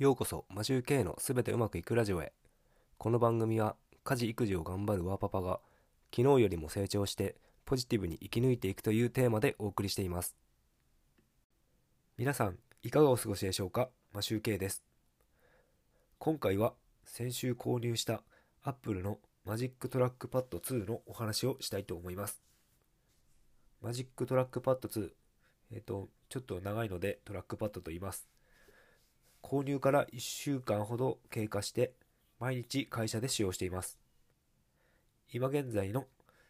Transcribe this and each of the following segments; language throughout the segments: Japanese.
ようこそマシュー K のすべてうまくいくラジオへ。この番組は家事育児を頑張るワーパパが昨日よりも成長してポジティブに生き抜いていくというテーマでお送りしています。皆さんいかがお過ごしでしょうか？マシュー K です。今回は先週購入した Apple の Magic Trackpad 2のお話をしたいと思います。 Magic Trackpad 2えっ、ー、とちょっと長いのでトラックパッドと言います。購入から1週間ほど経過して毎日会社で使用しています。今現在の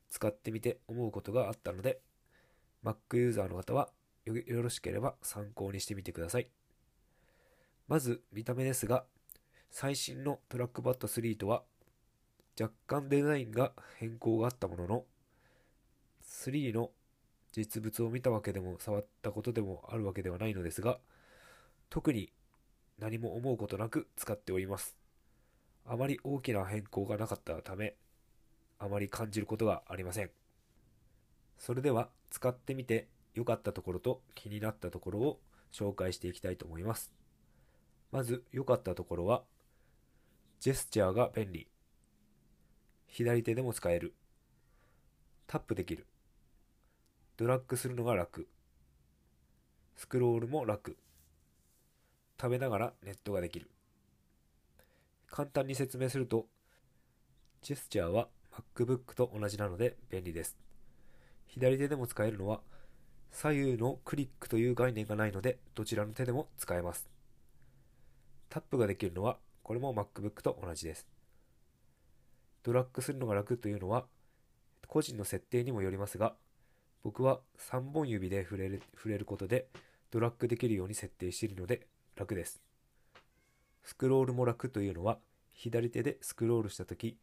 使ってみて思うことがあったので Mac ユーザーの方はよろしければ参考にしてみてください。まず見た目ですが最新のトラックパッド3とは若干デザインが変更があったものの3の実物を見たわけでも触ったことでもあるわけではないのですが特に何も思うことなく使っております。あまり大きな変更がなかったため、あまり感じることがありません。それでは使ってみて良かったところと気になったところを紹介していきたいと思います。まず良かったところは、ジェスチャーが便利。左手でも使える。タップできる。ドラッグするのが楽。スクロールも楽。食べながらネットができる。簡単に説明すると、ジェスチャーは MacBook と同じなので便利です。左手でも使えるのは、左右のクリックという概念がないので、どちらの手でも使えます。タップができるのは、これも MacBook と同じです。ドラッグするのが楽というのは、個人の設定にもよりますが、僕は3本指で触れる触れることでドラッグできるように設定しているので楽です。スクロールも楽というのは、左手でスクロールしたとき、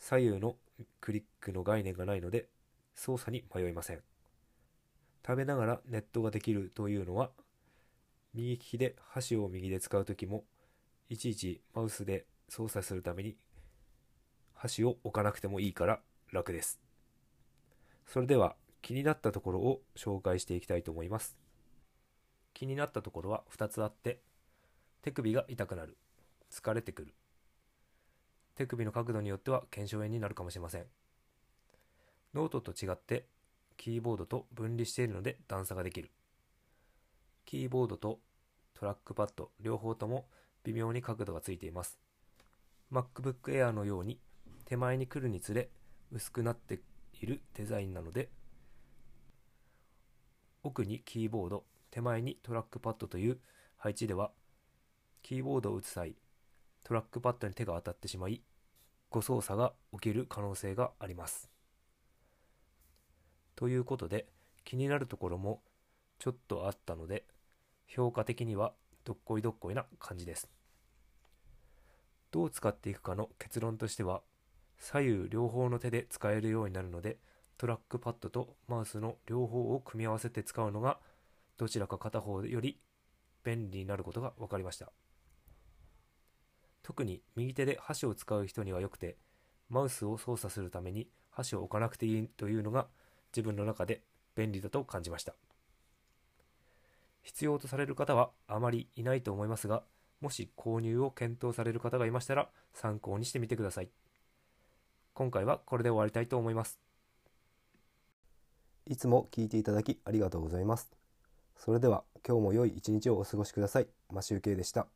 左右のクリックの概念がないので、操作に迷いません。食べながらネットができるというのは、右利きで箸を右で使うときも、いちいちマウスで操作するために、箸を置かなくてもいいから楽です。それでは気になったところを紹介していきたいと思います。気になったところは2つあって手首が痛くなる。疲れてくる。手首の角度によっては腱鞘炎になるかもしれません。ノートと違ってキーボードと分離しているので段差ができる。キーボードとトラックパッド両方とも微妙に角度がついています。MacBook Air のように手前に来るにつれ薄くなっているデザインなので奥にキーボード手前にトラックパッドという配置ではキーボードを打つ際トラックパッドに手が当たってしまい誤操作が起きる可能性があります。ということで気になるところもちょっとあったので評価的にはどっこいどっこいな感じです。どう使っていくかの結論としては左右両方の手で使えるようになるのでトラックパッドとマウスの両方を組み合わせて使うのがどちらか片方より便利になることが分かりました。特に右手で箸を使う人には良くてマウスを操作するために箸を置かなくていいというのが自分の中で便利だと感じました。必要とされる方はあまりいないと思いますがもし購入を検討される方がいましたら参考にしてみてください。今回はこれで終わりたいと思います。いつも聞いていただきありがとうございます。それでは今日も良い一日をお過ごしください。マシュウケイでした。